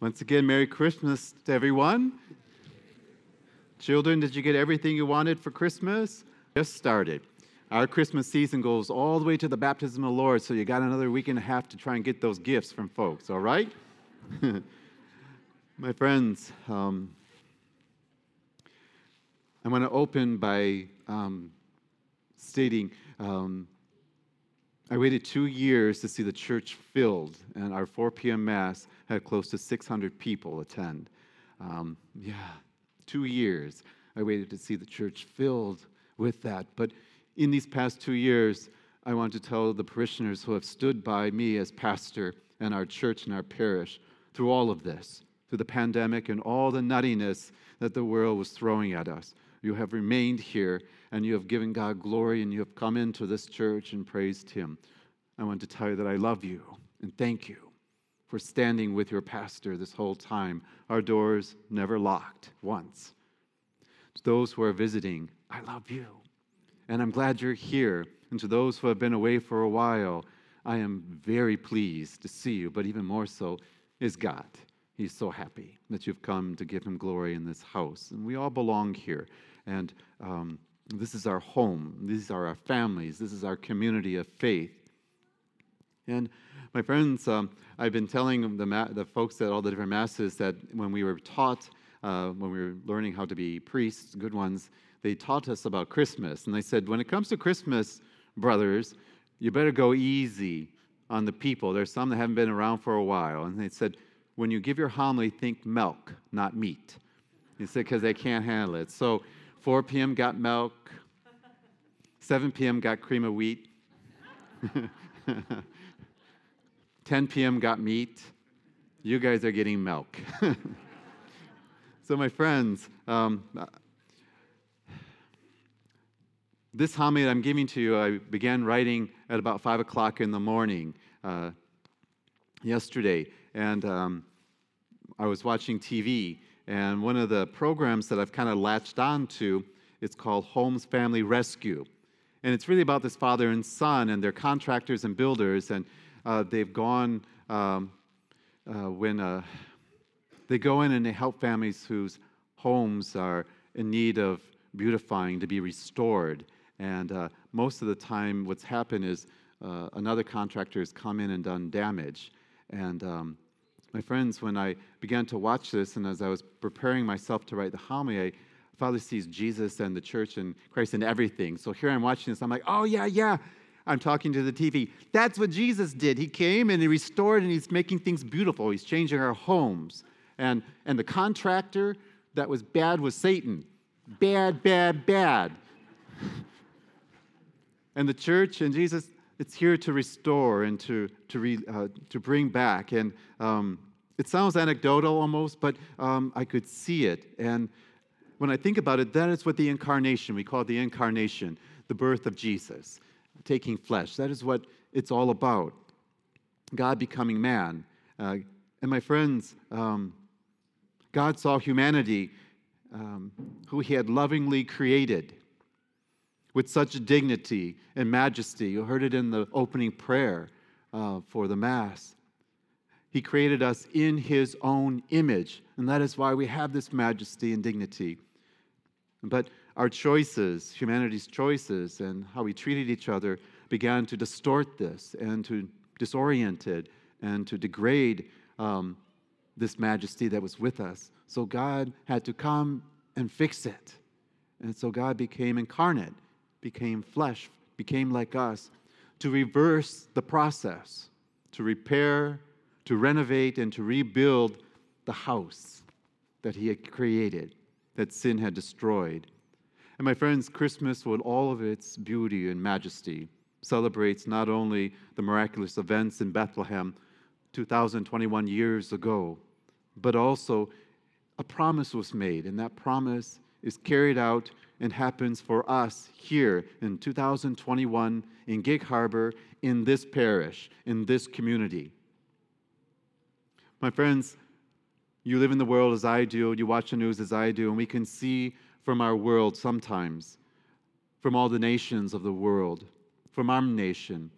Once again, Merry Christmas to everyone. Children, did you get everything you wanted for Christmas? Just started. Our Christmas season goes all the way to the baptism of the Lord, so you got another week and a half to try and get those gifts from folks, all right? My friends, um, I want to open by um, stating um, I waited two years to see the church filled, and our 4 p.m. Mass had close to 600 people attend. Um, yeah, two years. I waited to see the church filled with that. But in these past two years, I want to tell the parishioners who have stood by me as pastor and our church and our parish through all of this, through the pandemic and all the nuttiness that the world was throwing at us. You have remained here and you have given God glory and you have come into this church and praised Him. I want to tell you that I love you and thank you for standing with your pastor this whole time. Our doors never locked once. To those who are visiting, I love you. And I'm glad you're here. And to those who have been away for a while, I am very pleased to see you, but even more so is God. He's so happy that you've come to give him glory in this house. And we all belong here. And um, this is our home. These are our families. This is our community of faith. And my friends, um, I've been telling the, ma- the folks at all the different masses that when we were taught, uh, when we were learning how to be priests, good ones, they taught us about Christmas. And they said, when it comes to Christmas, brothers, you better go easy on the people. There's some that haven't been around for a while. And they said, when you give your homily, think milk, not meat. He said, because they can't handle it. So 4 p.m. got milk. 7 p.m. got cream of wheat. 10 p.m. got meat. You guys are getting milk. so, my friends, um, this homily I'm giving to you, I began writing at about 5 o'clock in the morning uh, yesterday. And um, I was watching TV and one of the programs that I've kind of latched on to is called Holmes Family Rescue. And it's really about this father and son, and they're contractors and builders, and uh, they've gone um, uh, when uh, they go in and they help families whose homes are in need of beautifying to be restored. And uh, most of the time, what's happened is uh, another contractor has come in and done damage. And um, my friends, when I began to watch this and as I was preparing myself to write the homily, I, Father sees Jesus and the church and Christ and everything. So here I'm watching this. I'm like, oh, yeah, yeah. I'm talking to the TV. That's what Jesus did. He came and he restored and he's making things beautiful. He's changing our homes. And, and the contractor that was bad was Satan. Bad, bad, bad. and the church and Jesus, it's here to restore and to, to, re, uh, to bring back. And um, it sounds anecdotal almost, but um, I could see it. And when I think about it, that is what the incarnation, we call the incarnation, the birth of Jesus, taking flesh. That is what it's all about. God becoming man. Uh, and my friends, um, God saw humanity um, who he had lovingly created with such dignity and majesty. You heard it in the opening prayer uh, for the Mass. He created us in His own image, and that is why we have this majesty and dignity. But our choices, humanity's choices, and how we treated each other began to distort this and to disorient it and to degrade um, this majesty that was with us. So God had to come and fix it. And so God became incarnate became flesh, became like us, to reverse the process, to repair, to renovate, and to rebuild the house that He had created, that sin had destroyed. And my friends, Christmas, with all of its beauty and majesty, celebrates not only the miraculous events in Bethlehem 2021 years ago, but also a promise was made, and that promise is carried out and happens for us here in 2021 in Gig Harbor, in this parish, in this community. My friends, you live in the world as I do, you watch the news as I do, and we can see from our world sometimes, from all the nations of the world, from our nation,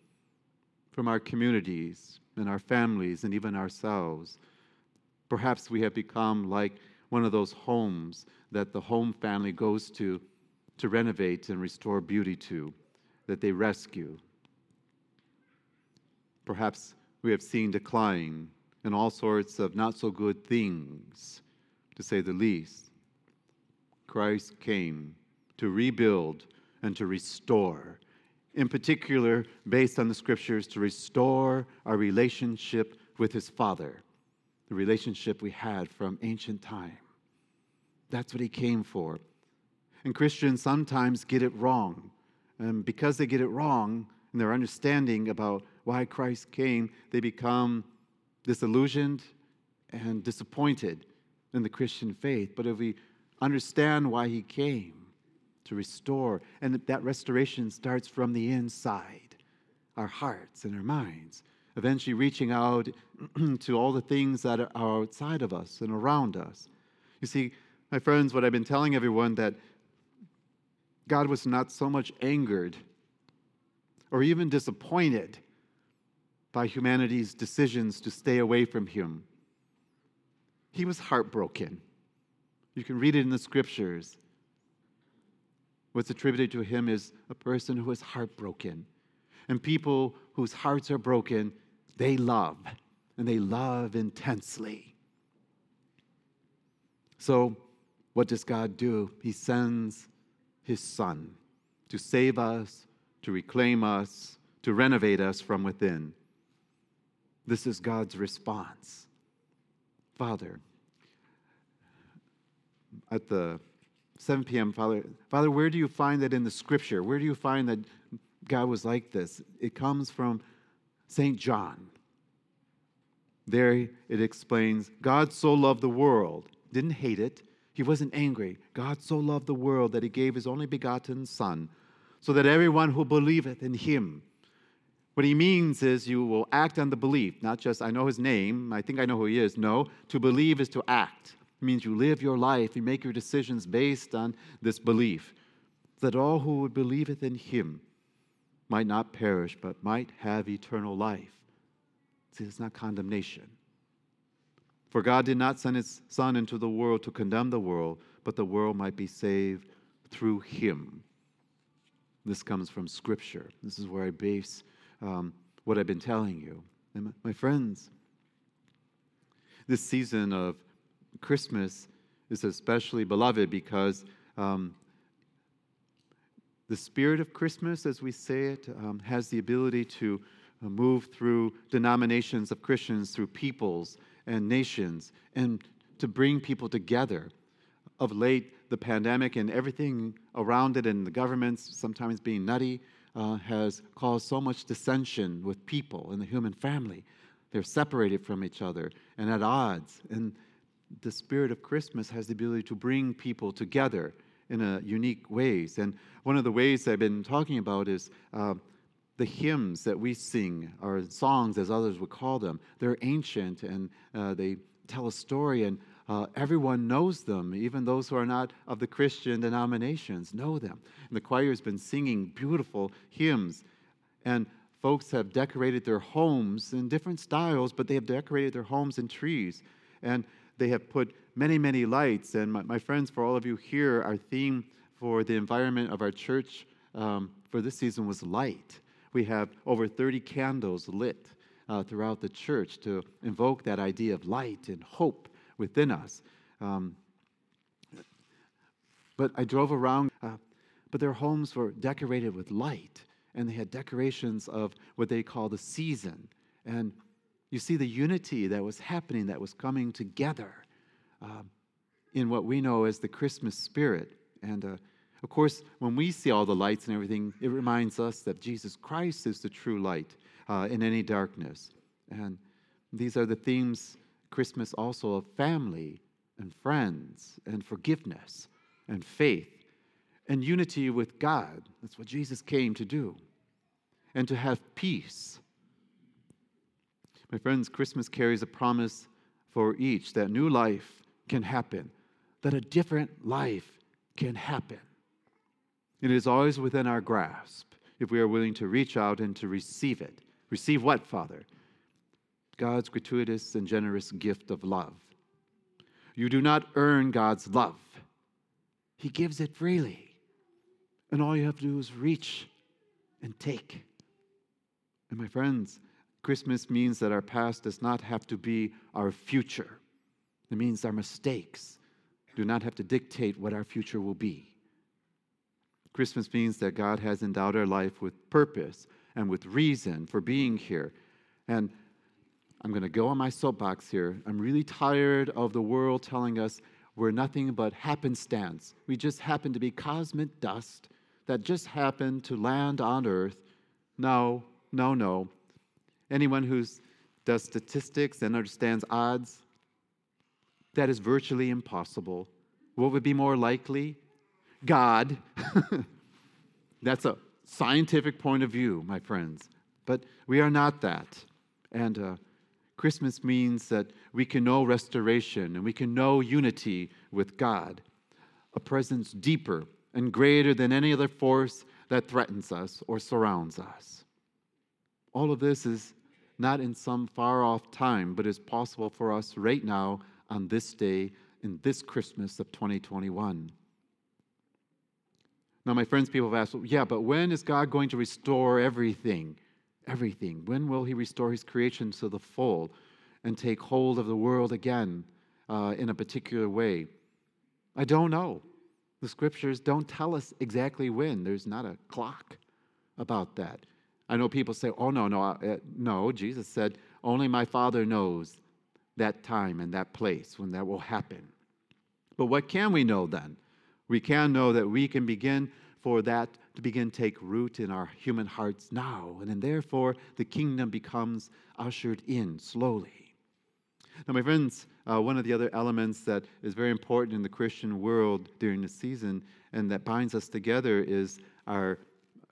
from our communities and our families and even ourselves, Perhaps we have become like one of those homes that the home family goes to to renovate and restore beauty to, that they rescue. Perhaps we have seen decline in all sorts of not so good things, to say the least. Christ came to rebuild and to restore. In particular, based on the scriptures, to restore our relationship with his Father, the relationship we had from ancient time. That's what he came for. And Christians sometimes get it wrong. And because they get it wrong in their understanding about why Christ came, they become disillusioned and disappointed in the Christian faith. But if we understand why he came, to restore, and that restoration starts from the inside, our hearts and our minds, eventually reaching out to all the things that are outside of us and around us. You see, my friends, what I've been telling everyone that God was not so much angered or even disappointed by humanity's decisions to stay away from Him. He was heartbroken. You can read it in the scriptures. What's attributed to him is a person who is heartbroken. And people whose hearts are broken, they love, and they love intensely. So, what does God do? He sends his son to save us, to reclaim us, to renovate us from within. This is God's response. Father, at the 7 p.m., Father, Father, where do you find that in the scripture? Where do you find that God was like this? It comes from St. John. There it explains God so loved the world, didn't hate it, he wasn't angry. God so loved the world that he gave his only begotten Son, so that everyone who believeth in him, what he means is you will act on the belief, not just I know his name, I think I know who he is. No, to believe is to act. It means you live your life, you make your decisions based on this belief, that all who would believeth in him might not perish, but might have eternal life. See, it's not condemnation. For God did not send his Son into the world to condemn the world, but the world might be saved through him. This comes from Scripture. This is where I base um, what I've been telling you. And my, my friends, this season of Christmas is especially beloved because um, the spirit of Christmas, as we say it, um, has the ability to uh, move through denominations of Christians, through peoples and nations and to bring people together. Of late, the pandemic and everything around it, and the governments sometimes being nutty, uh, has caused so much dissension with people in the human family. They're separated from each other and at odds. And the spirit of Christmas has the ability to bring people together in a unique ways. And one of the ways I've been talking about is uh, the hymns that we sing, or songs as others would call them, they're ancient and uh, they tell a story, and uh, everyone knows them. Even those who are not of the Christian denominations know them. And the choir has been singing beautiful hymns, and folks have decorated their homes in different styles, but they have decorated their homes in trees. And they have put many, many lights. And my, my friends, for all of you here, our theme for the environment of our church um, for this season was light. We have over 30 candles lit uh, throughout the church to invoke that idea of light and hope within us. Um, but I drove around, uh, but their homes were decorated with light, and they had decorations of what they call the season. And you see the unity that was happening, that was coming together uh, in what we know as the Christmas spirit. And uh, of course, when we see all the lights and everything, it reminds us that Jesus Christ is the true light uh, in any darkness. And these are the themes, Christmas also, of family and friends and forgiveness and faith and unity with God. That's what Jesus came to do. And to have peace. My friends, Christmas carries a promise for each that new life can happen, that a different life can happen. It is always within our grasp if we are willing to reach out and to receive it. Receive what, Father? God's gratuitous and generous gift of love, You do not earn God's love, He gives it freely. And all you have to do is reach and take. And my friends, Christmas means that our past does not have to be our future. It means our mistakes do not have to dictate what our future will be. Christmas means that God has endowed our life with purpose and with reason for being here. And I'm going to go on my soapbox here. I'm really tired of the world telling us we're nothing but happenstance. We just happen to be cosmic dust that just happened to land on Earth. No, no, no. Anyone who does statistics and understands odds, that is virtually impossible. What would be more likely? God. That's a scientific point of view, my friends. But we are not that. And uh, Christmas means that we can know restoration and we can know unity with God, a presence deeper and greater than any other force that threatens us or surrounds us. All of this is not in some far off time, but is possible for us right now on this day in this Christmas of 2021. Now, my friends, people have asked, well, yeah, but when is God going to restore everything? Everything. When will He restore His creation to the full and take hold of the world again uh, in a particular way? I don't know. The scriptures don't tell us exactly when. There's not a clock about that. I know people say, oh, no, no, uh, no. Jesus said, only my Father knows that time and that place when that will happen. But what can we know then? We can know that we can begin for that to begin take root in our human hearts now, and then therefore the kingdom becomes ushered in slowly. Now, my friends, uh, one of the other elements that is very important in the Christian world during the season and that binds us together is our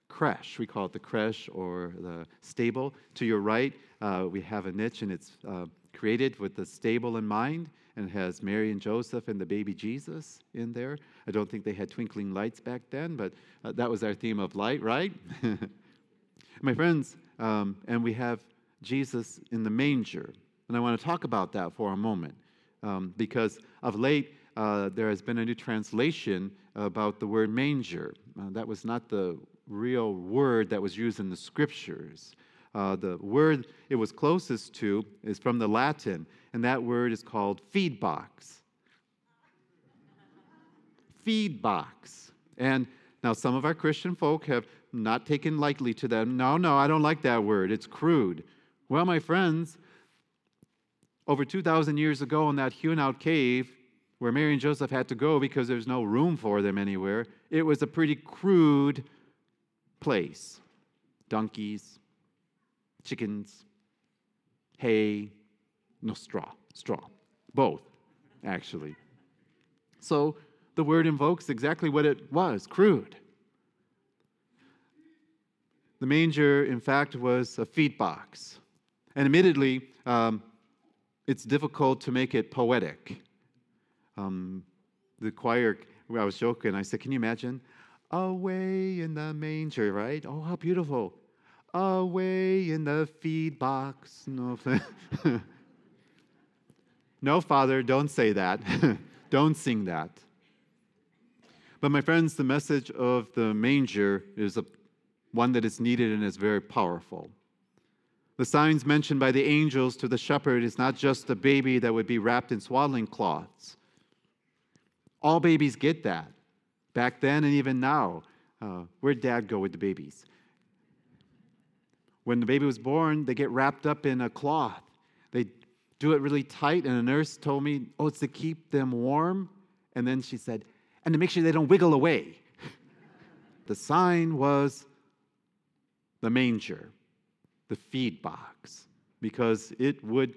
creche. We call it the creche or the stable. To your right, uh, we have a niche, and it's uh, created with the stable in mind and it has Mary and Joseph and the baby Jesus in there. I don't think they had twinkling lights back then, but uh, that was our theme of light, right? My friends, um, and we have Jesus in the manger. And I want to talk about that for a moment um, because of late uh, there has been a new translation about the word manger. Uh, that was not the real word that was used in the scriptures. Uh, the word it was closest to is from the Latin, and that word is called feed box. feed box. And now some of our Christian folk have not taken lightly to that. No, no, I don't like that word. It's crude. Well, my friends, over 2,000 years ago in that hewn out cave where Mary and Joseph had to go because there's no room for them anywhere, it was a pretty crude place. Donkeys, chickens, hay, no straw, straw, both, actually. So the word invokes exactly what it was crude. The manger, in fact, was a feed box. And admittedly, um, it's difficult to make it poetic. Um, the choir, I was joking, I said, Can you imagine? Away in the manger, right? Oh, how beautiful away in the feed box. No, no Father, don't say that. don't sing that. But, my friends, the message of the manger is a, one that is needed and is very powerful. The signs mentioned by the angels to the shepherd is not just a baby that would be wrapped in swaddling cloths. All babies get that. Back then and even now. Uh, where'd dad go with the babies? When the baby was born, they get wrapped up in a cloth. They do it really tight, and a nurse told me, oh, it's to keep them warm. And then she said, and to make sure they don't wiggle away. the sign was the manger, the feed box, because it would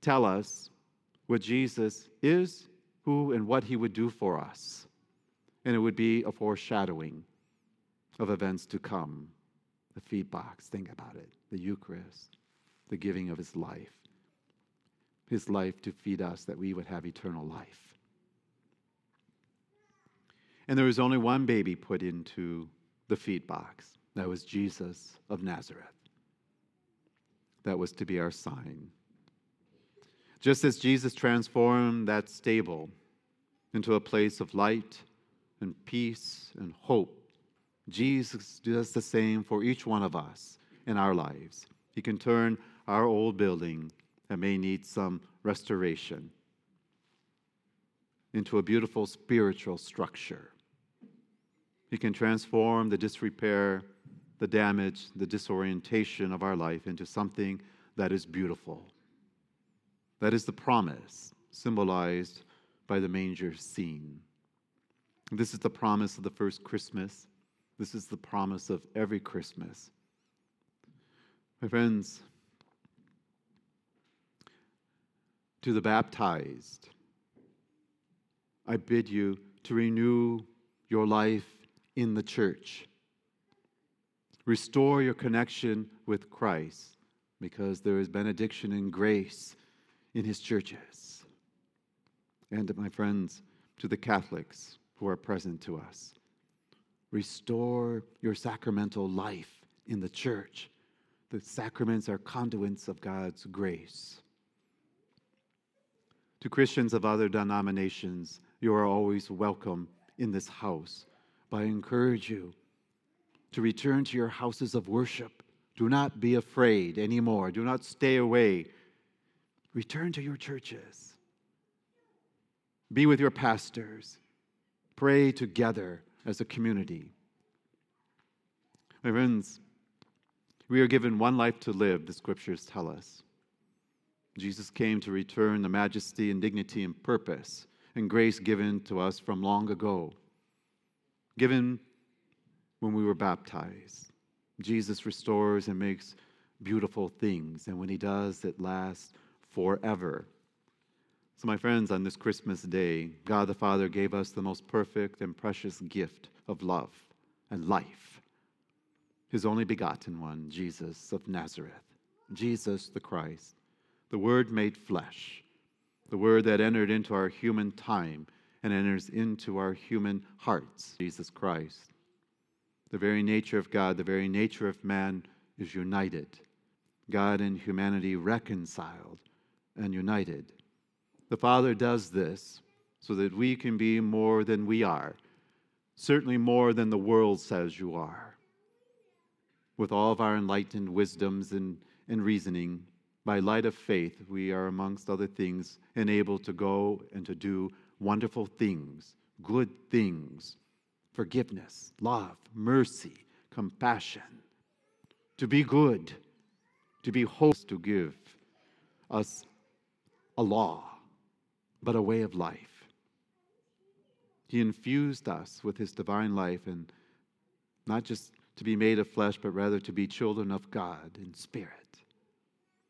tell us what Jesus is, who, and what he would do for us. And it would be a foreshadowing of events to come the feed box. Think about it the Eucharist, the giving of his life, his life to feed us that we would have eternal life. And there was only one baby put into the feed box. That was Jesus of Nazareth. That was to be our sign. Just as Jesus transformed that stable into a place of light and peace and hope, Jesus does the same for each one of us in our lives. He can turn our old building that may need some restoration into a beautiful spiritual structure. He can transform the disrepair, the damage, the disorientation of our life into something that is beautiful. That is the promise symbolized by the manger scene. This is the promise of the first Christmas. This is the promise of every Christmas. My friends, to the baptized, I bid you to renew your life in the church. Restore your connection with Christ because there is benediction and grace in his churches. And my friends, to the Catholics who are present to us, restore your sacramental life in the church. The sacraments are conduits of God's grace. To Christians of other denominations, you are always welcome in this house. But I encourage you to return to your houses of worship. Do not be afraid anymore. Do not stay away. Return to your churches. Be with your pastors. Pray together as a community. My friends, we are given one life to live, the scriptures tell us. Jesus came to return the majesty and dignity and purpose and grace given to us from long ago, given when we were baptized. Jesus restores and makes beautiful things, and when He does, it lasts forever. So, my friends, on this Christmas day, God the Father gave us the most perfect and precious gift of love and life His only begotten one, Jesus of Nazareth, Jesus the Christ, the Word made flesh the word that entered into our human time and enters into our human hearts, Jesus Christ. The very nature of God, the very nature of man is united. God and humanity reconciled and united. The Father does this so that we can be more than we are, certainly more than the world says you are. With all of our enlightened wisdoms and, and reasoning, by light of faith, we are, amongst other things, enabled to go and to do wonderful things, good things, forgiveness, love, mercy, compassion, to be good, to be host, to give us a law, but a way of life. He infused us with his divine life and not just to be made of flesh, but rather to be children of God in spirit.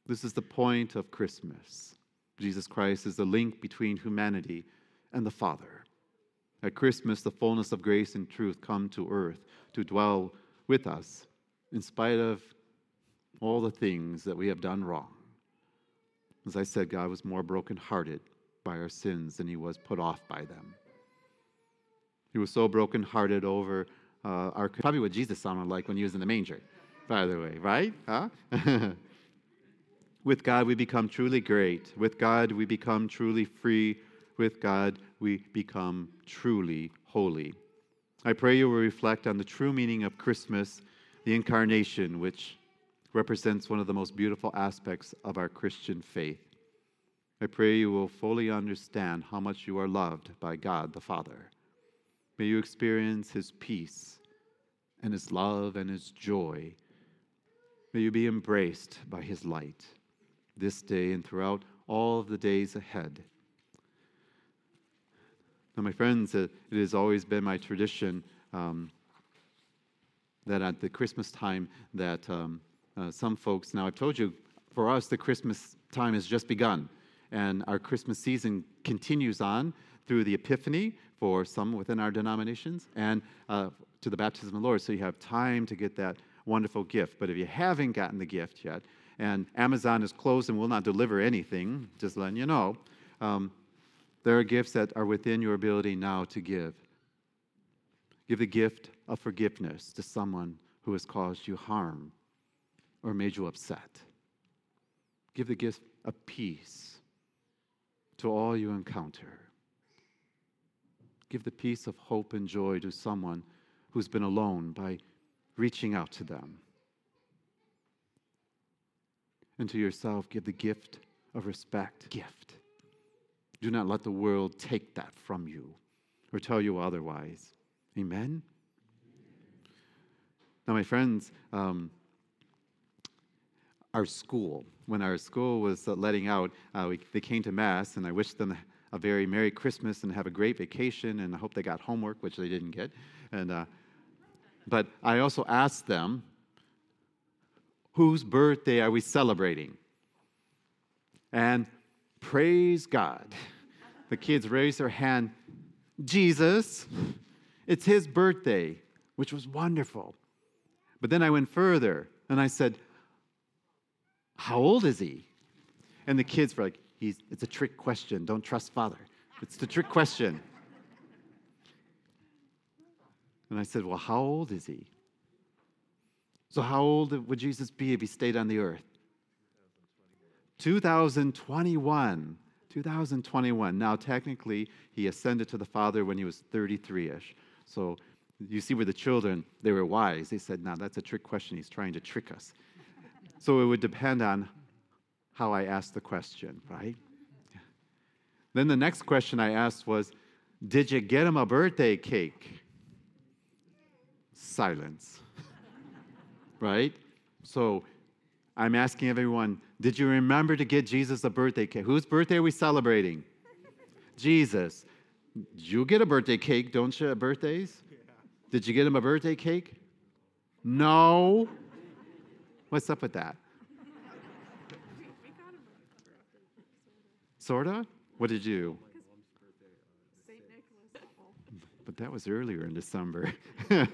This is the point of Christmas. Jesus Christ is the link between humanity and the Father. At Christmas, the fullness of grace and truth come to earth to dwell with us in spite of all the things that we have done wrong. As I said, God was more brokenhearted by our sins than he was put off by them. He was so brokenhearted over uh, our probably what Jesus sounded like when he was in the manger, by the way, right? Huh? With God, we become truly great. With God, we become truly free. With God, we become truly holy. I pray you will reflect on the true meaning of Christmas, the incarnation, which represents one of the most beautiful aspects of our Christian faith. I pray you will fully understand how much you are loved by God the Father. May you experience His peace and His love and His joy. May you be embraced by His light this day and throughout all of the days ahead. Now, my friends, it has always been my tradition um, that at the Christmas time that um, uh, some folks, now I've told you, for us, the Christmas time has just begun. And our Christmas season continues on through the Epiphany for some within our denominations and uh, to the baptism of the Lord. So you have time to get that wonderful gift. But if you haven't gotten the gift yet, and Amazon is closed and will not deliver anything, just letting you know. Um, there are gifts that are within your ability now to give. Give the gift of forgiveness to someone who has caused you harm or made you upset. Give the gift of peace to all you encounter. Give the peace of hope and joy to someone who's been alone by reaching out to them. And to yourself, give the gift of respect. Gift. Do not let the world take that from you or tell you otherwise. Amen? Now, my friends, um, our school, when our school was uh, letting out, uh, we, they came to Mass, and I wished them a very Merry Christmas and have a great vacation, and I hope they got homework, which they didn't get. And, uh, but I also asked them, whose birthday are we celebrating? And praise God, the kids raised their hand, Jesus, it's his birthday, which was wonderful. But then I went further and I said, How old is he? And the kids were like, He's, It's a trick question. Don't trust father. It's the trick question. And I said, Well, how old is he? So, how old would Jesus be if he stayed on the earth? 2021. 2021. Now, technically, he ascended to the Father when he was 33 ish. So, you see where the children, they were wise. They said, Now, that's a trick question. He's trying to trick us. So, it would depend on how I asked the question, right? Then the next question I asked was, Did you get him a birthday cake? Silence. right? So I'm asking everyone, did you remember to get Jesus a birthday cake? Whose birthday are we celebrating? Jesus. You get a birthday cake, don't you, at birthdays? Yeah. Did you get him a birthday cake? No. What's up with that? Sorta? What did you? But that was earlier in December. You're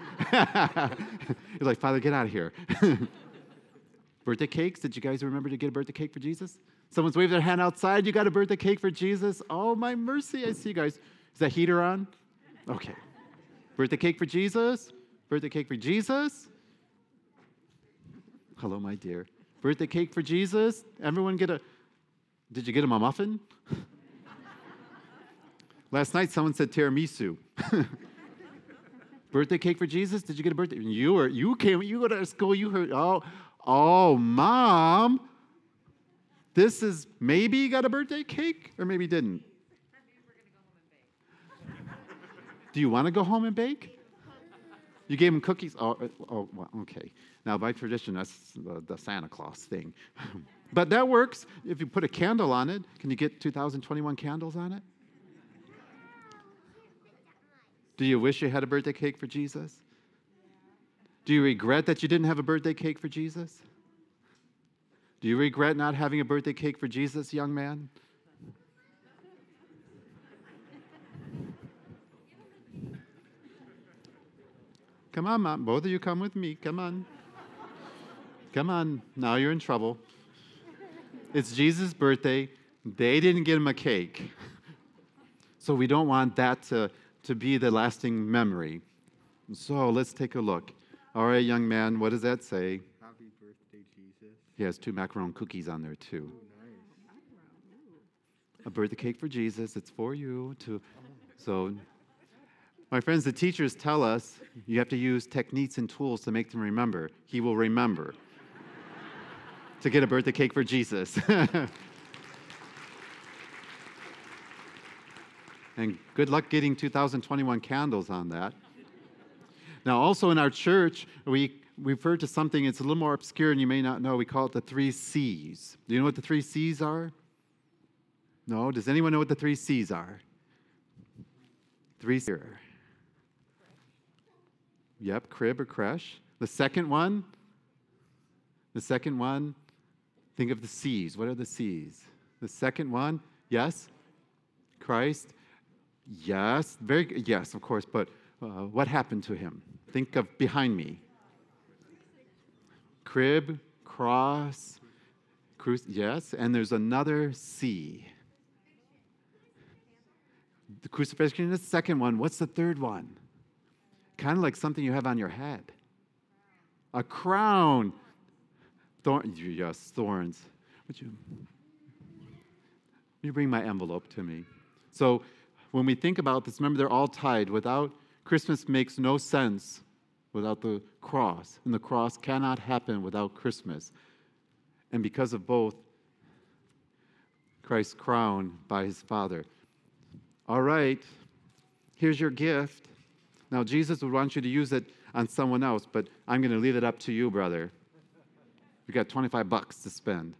like, Father, get out of here. birthday cakes? Did you guys remember to get a birthday cake for Jesus? Someone's waving their hand outside. You got a birthday cake for Jesus? Oh, my mercy. I see you guys. Is that heater on? Okay. Birthday cake for Jesus? Birthday cake for Jesus? Hello, my dear. Birthday cake for Jesus? Everyone get a. Did you get him a muffin? Last night, someone said tiramisu. birthday cake for Jesus? Did you get a birthday? You were you came you go to school. You heard oh oh mom. This is maybe you got a birthday cake or maybe didn't. Do you want to go home and bake? You gave him cookies. Oh, uh, oh well, okay. Now, by tradition, that's the, the Santa Claus thing. but that works. If you put a candle on it, can you get 2021 candles on it? Do you wish you had a birthday cake for Jesus? Do you regret that you didn't have a birthday cake for Jesus? Do you regret not having a birthday cake for Jesus, young man? Come on, Mom. Both of you come with me. Come on. Come on. Now you're in trouble. It's Jesus' birthday. They didn't get him a cake. So we don't want that to to be the lasting memory. So let's take a look. All right, young man, what does that say? Happy birthday, Jesus. He has two macaron cookies on there, too. Oh, nice. A birthday cake for Jesus. It's for you. To, so, my friends, the teachers tell us you have to use techniques and tools to make them remember. He will remember to get a birthday cake for Jesus. And good luck getting 2021 candles on that. Now, also in our church, we refer to something, it's a little more obscure and you may not know. We call it the three C's. Do you know what the three C's are? No? Does anyone know what the three C's are? Three C's. Yep, crib or creche. The second one, the second one, think of the C's. What are the C's? The second one, yes, Christ. Yes, very yes, of course, but uh, what happened to him? Think of behind me. Crib, cross, cru- yes, and there's another C. The crucifixion is the second one. What's the third one? Kind of like something you have on your head. A crown. Thorn, yes, thorns. Would you? you bring my envelope to me? So when we think about this, remember they're all tied. Without Christmas makes no sense without the cross, and the cross cannot happen without Christmas. And because of both, Christ's crown by his Father. All right, here's your gift. Now, Jesus would want you to use it on someone else, but I'm going to leave it up to you, brother. You got 25 bucks to spend.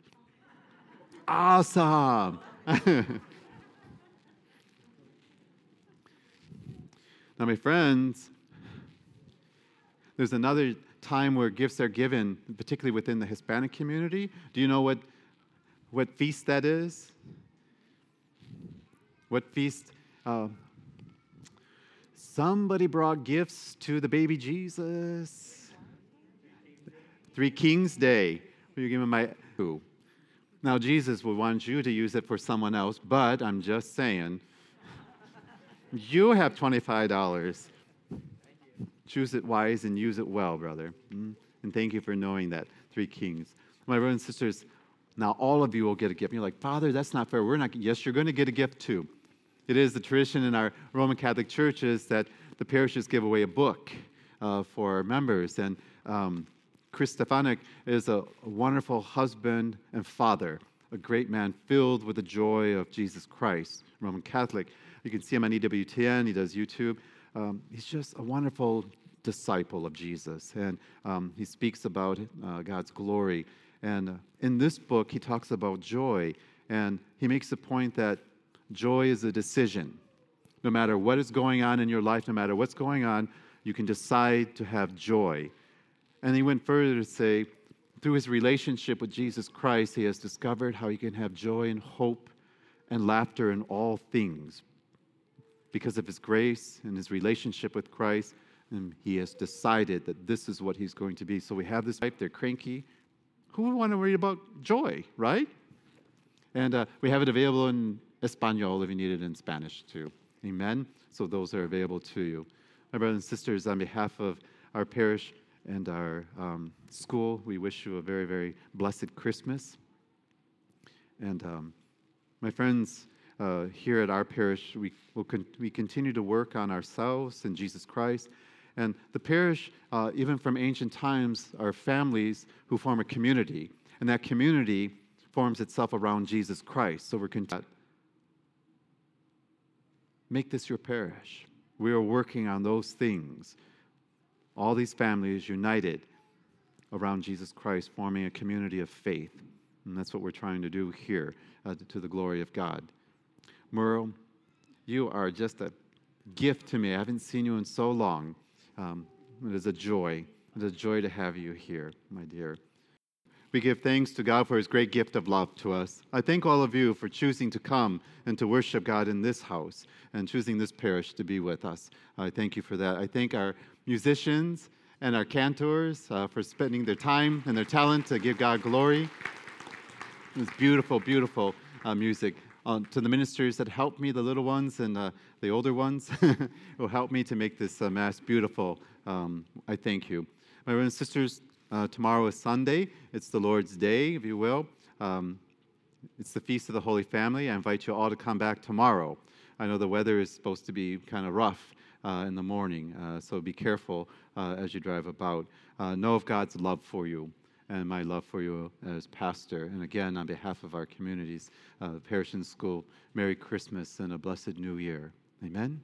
Awesome. now, my friends, there's another time where gifts are given, particularly within the Hispanic community. Do you know what, what feast that is? What feast? Uh, somebody brought gifts to the baby Jesus. Three Kings Day. Will you give me my who? Now Jesus would want you to use it for someone else, but I'm just saying, you have twenty-five dollars. Choose it wise and use it well, brother. Mm? And thank you for knowing that. Three Kings. My brothers and sisters, now all of you will get a gift. And you're like, Father, that's not fair. We're not. Yes, you're going to get a gift too. It is the tradition in our Roman Catholic churches that the parishes give away a book uh, for members. And um, Chris Stefanick is a, wonderful husband and father, a great man filled with the joy of Jesus Christ, Roman Catholic. You can see him on EWTN, he does YouTube. Um, he's just a wonderful disciple of Jesus, and um, he speaks about uh, God's glory. And uh, in this book, he talks about joy, and he makes the point that joy is a decision. No matter what is going on in your life, no matter what's going on, you can decide to have joy. And he went further to say, through his relationship with Jesus Christ, he has discovered how he can have joy and hope and laughter in all things. Because of his grace and his relationship with Christ, and he has decided that this is what he's going to be. So we have this wife, they're cranky. Who would want to read about joy, right? And uh, we have it available in Espanol if you need it in Spanish too. Amen? So those are available to you. My brothers and sisters, on behalf of our parish, and our um, school. We wish you a very, very blessed Christmas. And um, my friends uh, here at our parish, we, will con- we continue to work on ourselves and Jesus Christ. And the parish, uh, even from ancient times, are families who form a community. And that community forms itself around Jesus Christ. So we're continuing. Make this your parish. We are working on those things all these families united around Jesus Christ, forming a community of faith. And that's what we're trying to do here uh, to the glory of God. Merle, you are just a gift to me. I haven't seen you in so long. Um, it is a joy. It is a joy to have you here, my dear. We give thanks to God for his great gift of love to us. I thank all of you for choosing to come and to worship God in this house and choosing this parish to be with us. I thank you for that. I thank our musicians and our cantors uh, for spending their time and their talent to give God glory. It's beautiful, beautiful uh, music. Uh, to the ministers that helped me, the little ones and uh, the older ones, who helped me to make this uh, Mass beautiful, um, I thank you. My brothers and sisters, uh, tomorrow is Sunday. It's the Lord's Day, if you will. Um, it's the Feast of the Holy Family. I invite you all to come back tomorrow. I know the weather is supposed to be kind of rough, uh, in the morning. Uh, so be careful uh, as you drive about. Uh, know of God's love for you and my love for you as pastor. And again, on behalf of our communities, uh, Parish and School, Merry Christmas and a blessed New Year. Amen.